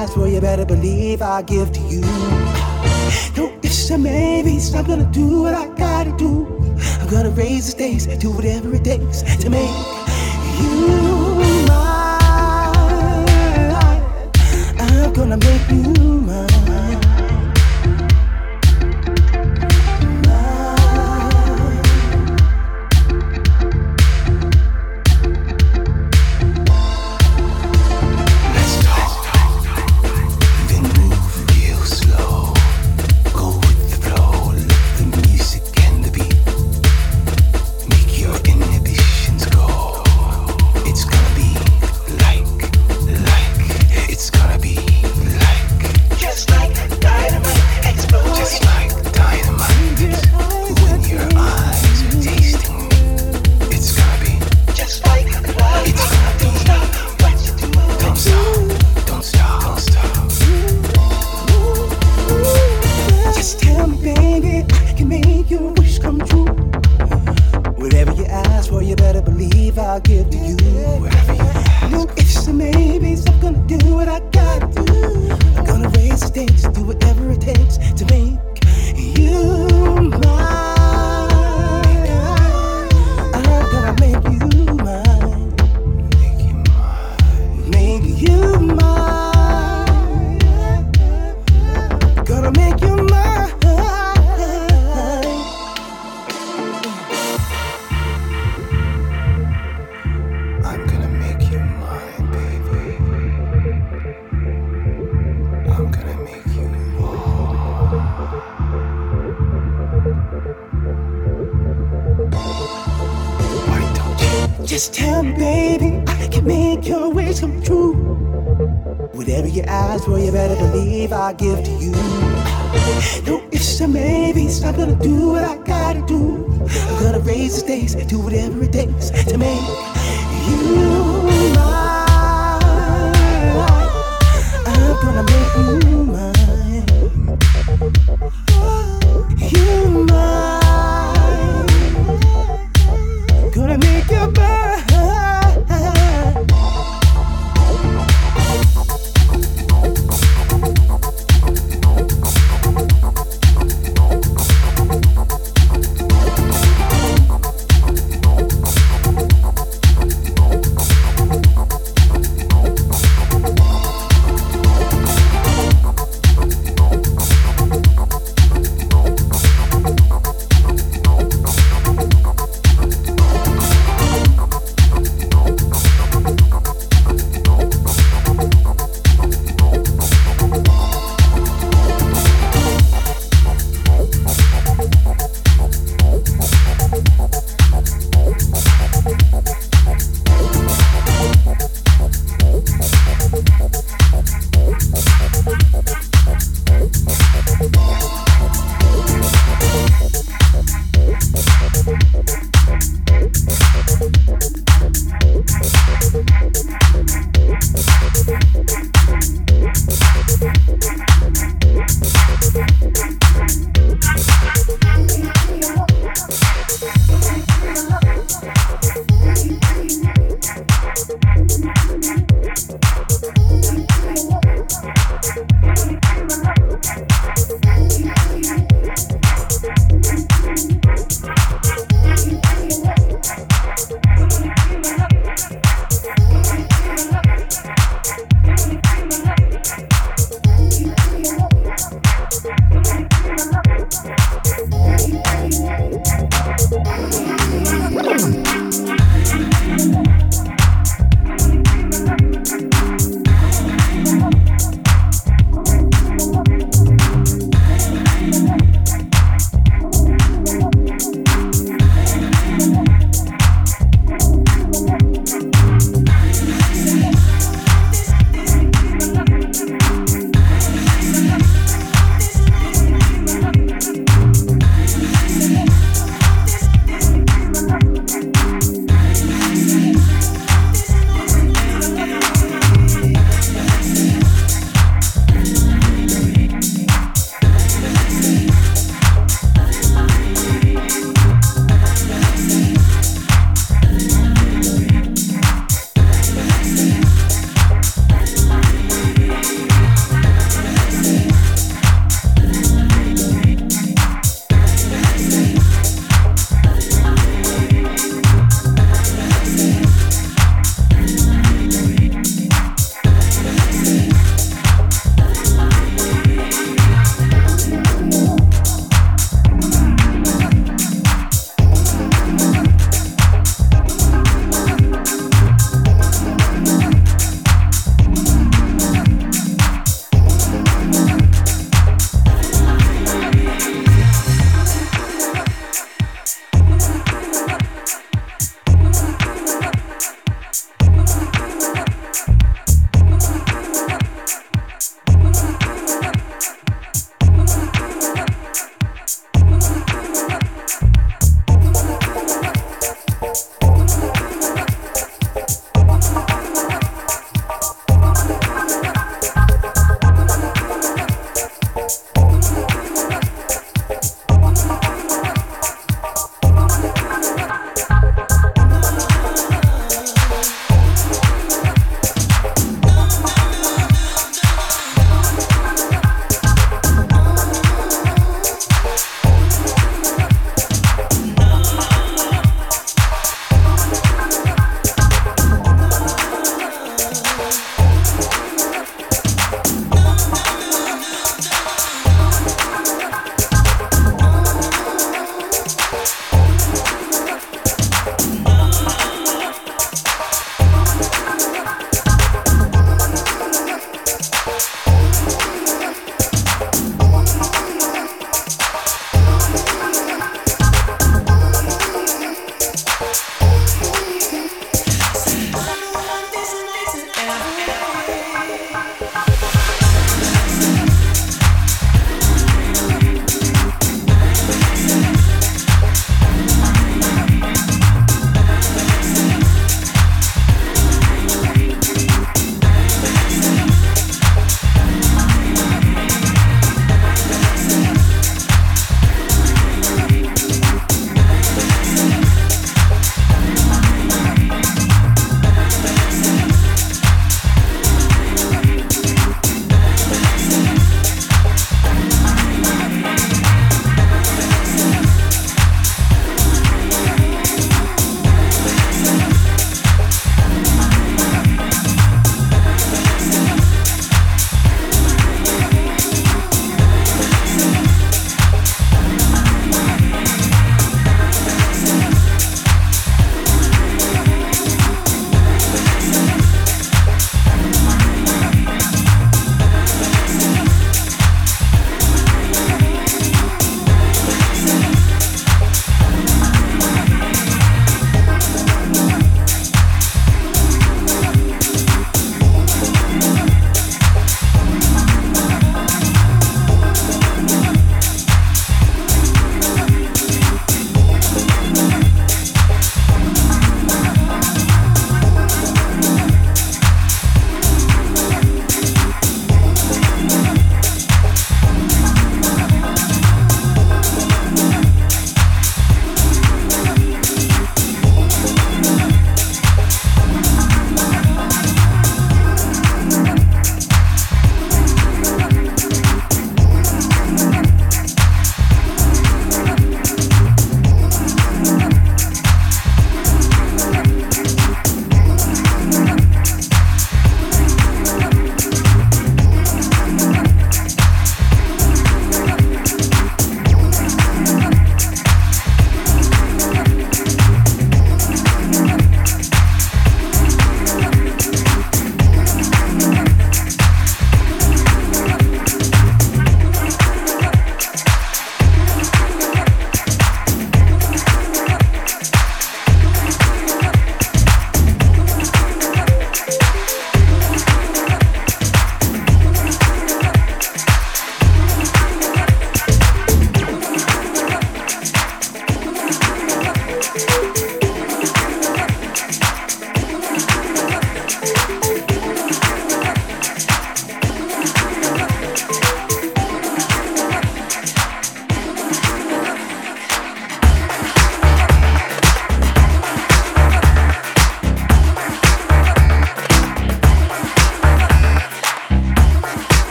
that's well, you better believe I give to you. No ifs or maybes, I'm gonna do what I gotta do. I'm gonna raise the stakes, do whatever it takes to make you mine. I'm gonna make you mine.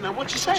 Now, what you say,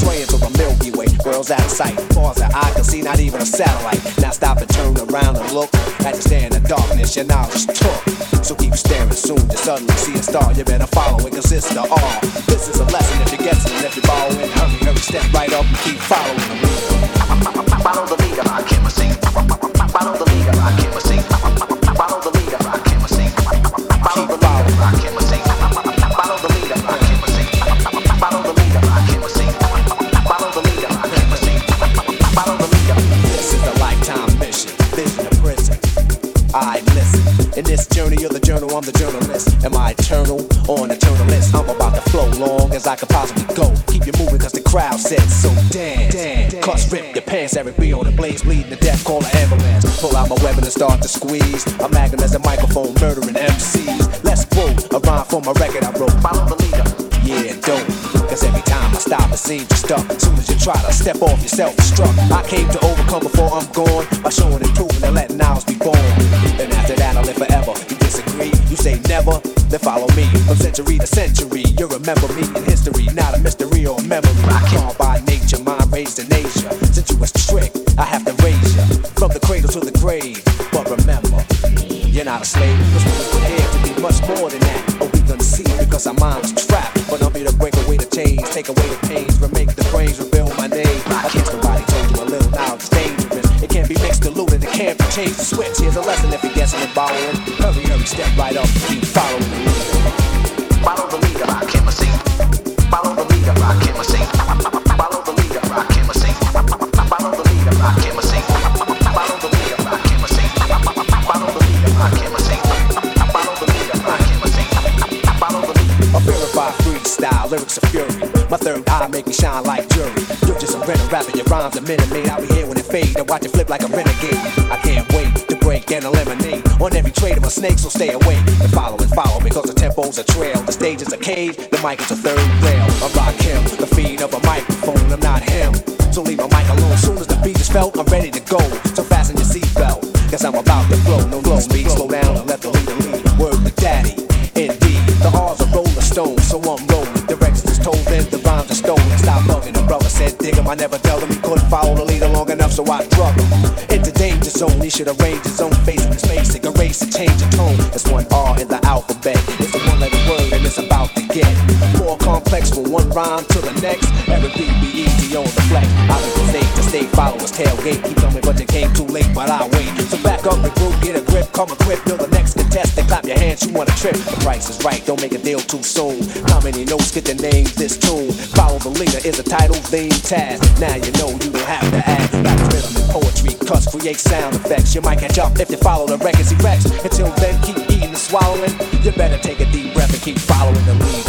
straying through the Milky Way. World's out of sight, far as eye can see, not even a satellite. Now stop and turn around and look at the stand in the darkness your knowledge took. So keep staring, soon you suddenly see a star. You better follow it, cause it's the R. This is a lesson if you get it, and if you're it, hurry, hurry, step right up and keep following the. Follow the leader, I can't Follow the leader, I can't I'm the journalist. Am I eternal or an eternalist? I'm about to flow long as I can possibly go. Keep you moving cause the crowd said so. Damn, damn. cuss, rip your pants. every beat on the blades, bleeding to death, call an ambulance. Pull out my weapon and start to squeeze. I'm acting as a microphone, murdering MCs. Let's quote a rhyme for my record I wrote. Follow the leader yeah, dope. Cause every time I stop, it seems you're stuck. As soon as you try to step off, yourself self struck. I came to overcome before I'm gone by showing and proving and letting ours be born. And after that, I live forever never, then follow me. From century to century, you remember me in history, not a mystery or memory. Called by nature, mind raised in Asia. Since you was trick, I have to raise you from the cradle to the grave. But remember, you're not a slave. Cause we were here to be much more than that. Or we see because our minds trapped. But I'm here to break away the chains, take away the pains, remake the frames, rebuild my name. I can't somebody told you a little now it's dangerous. It can't be mixed, diluted, it can't be changed. Switch, here's a lesson if you're guessing and borrowing. Hurry, step right up, keep following the leader. Follow the leader, I can't see. Follow the leader, I can't see. Follow the leader, I can't see. Follow the leader, I can't see. Follow the leader, I can't see. Follow the leader, I can't see. Follow the leader, I can't see. Follow the leader. A verified freestyle, lyrics of fury. My third eye make me shine like jury. You're just a rental rapping your rhymes a minute made. I'll be here when it fade and watch it flip like a renegade. On every trade of a snake, so stay away and follow and follow because the tempo's a trail. The stage is a cage, the mic is a third rail. I rock him, the feed of a microphone. I'm not him, so leave my mic alone. Soon as the beat is felt, I'm ready to go. So fasten your seatbelt, cause I'm about to flow. No low speed, slow down and let the leader lead. Word to daddy, indeed. The R's are rolling stones, so I'm rolling. Directions is told, then the rhymes are stolen. Stop bugging. The brother said, dig him. I never tell him he couldn't follow the leader long enough, so I drug him. Zone, he should arrange his own face in his basic. Erase and change the tone. It's one R in the alphabet. It's a one letter word, and it's about to get more complex from one rhyme to the next. Every beat be easy on the flex. I was from state to state, follow his tailgate. Keep coming, but you came too late, but I wait. So back up the group, get a grip, come equipped. You're the next contestant. Clap your hands, you want a trip. The price is right, don't make a deal too soon. How many notes get the name this tune? Follow the leader is a title theme task. Now you know you don't have to act. Rap rhythm and poetry, cuts create sound effects. You might catch up if you follow the records he wrecks. Until then, keep eating and swallowing. You better take a deep breath and keep following the leader.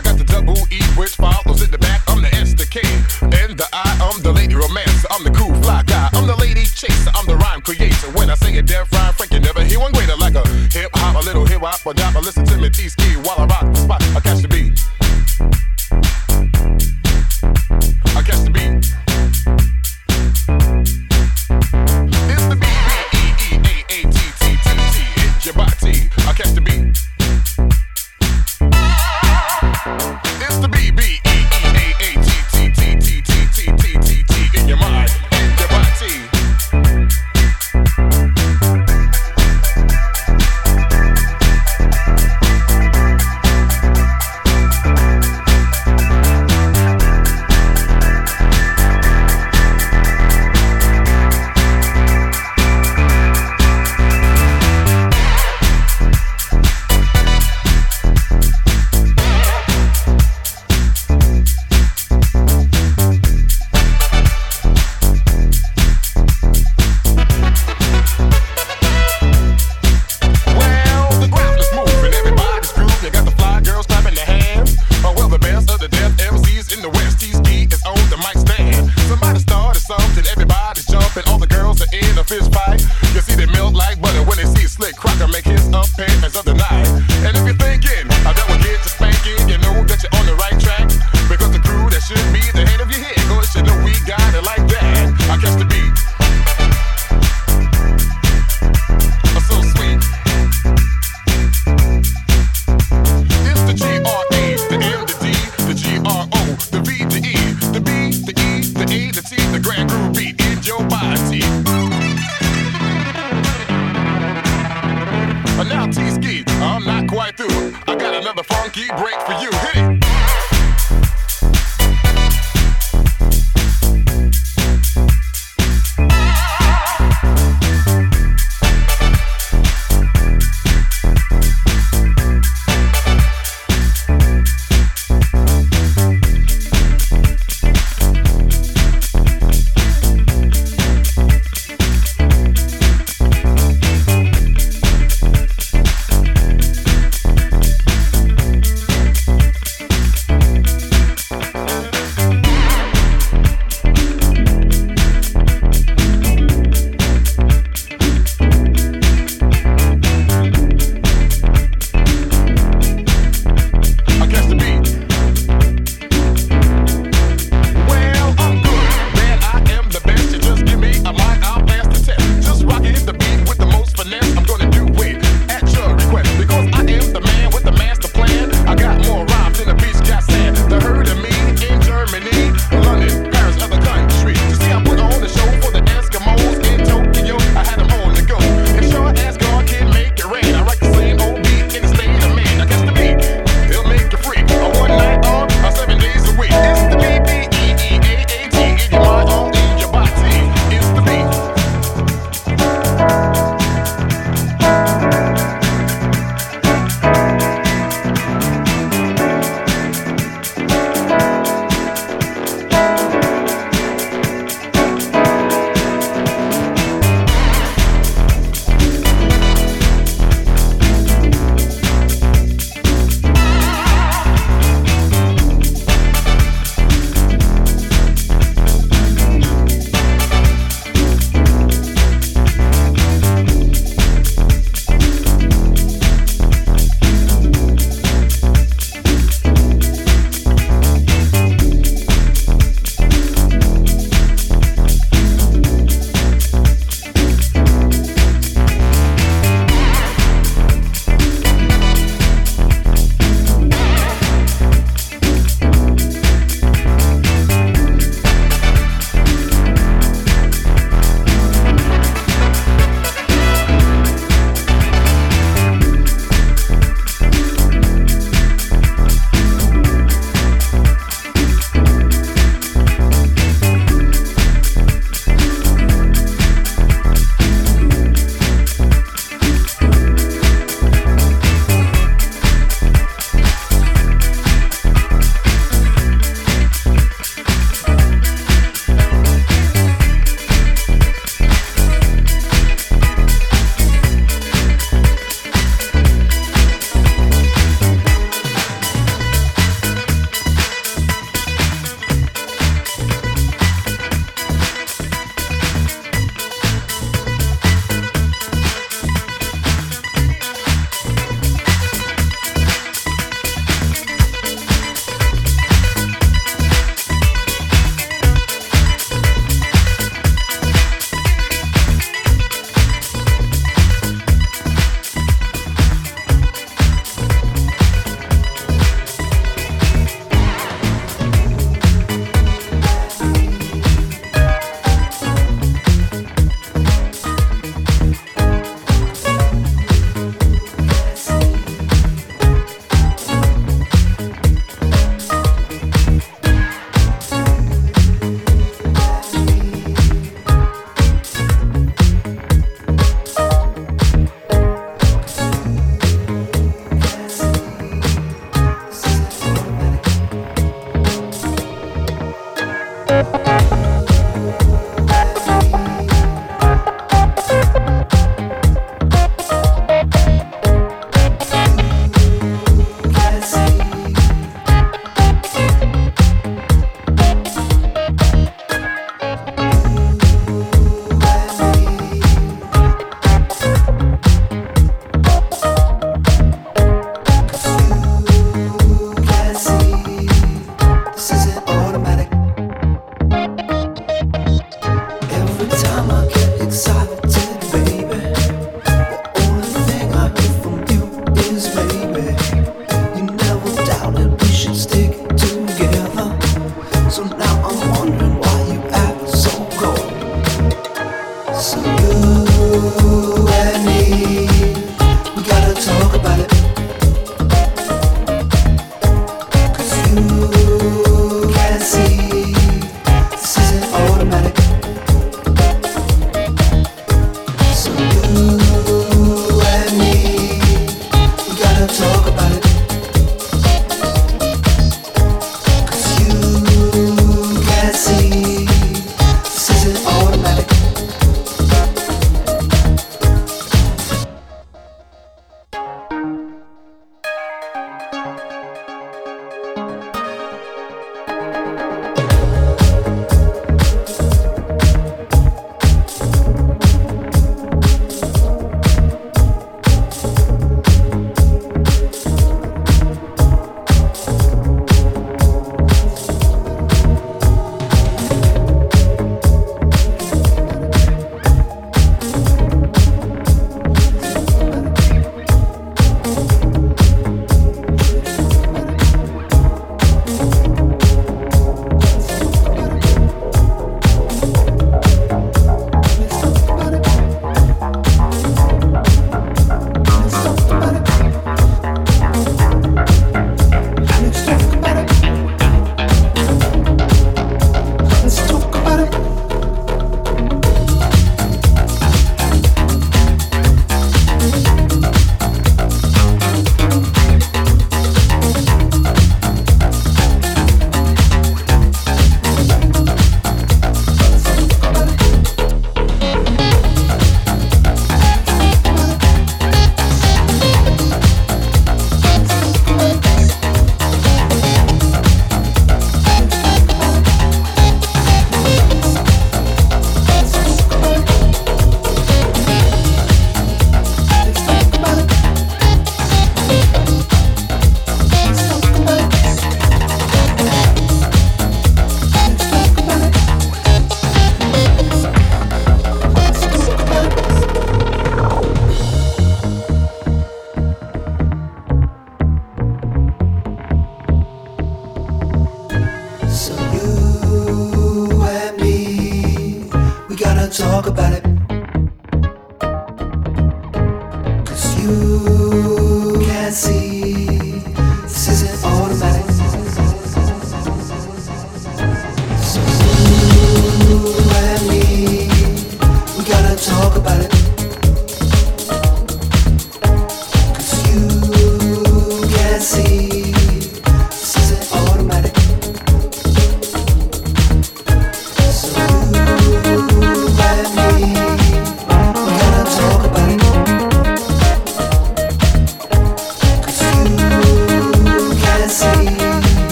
I got the double E, which follows in the back. I'm the S, the K, and the I. I'm the lady romancer. I'm the cool fly guy. I'm the lady chaser. I'm the rhyme creator. When I say a def rhyme, Frank, you never hear one greater. Like a hip hop, a little hip hop, a drop. Listen to me, T-Ski, while I rock the spot. I catch the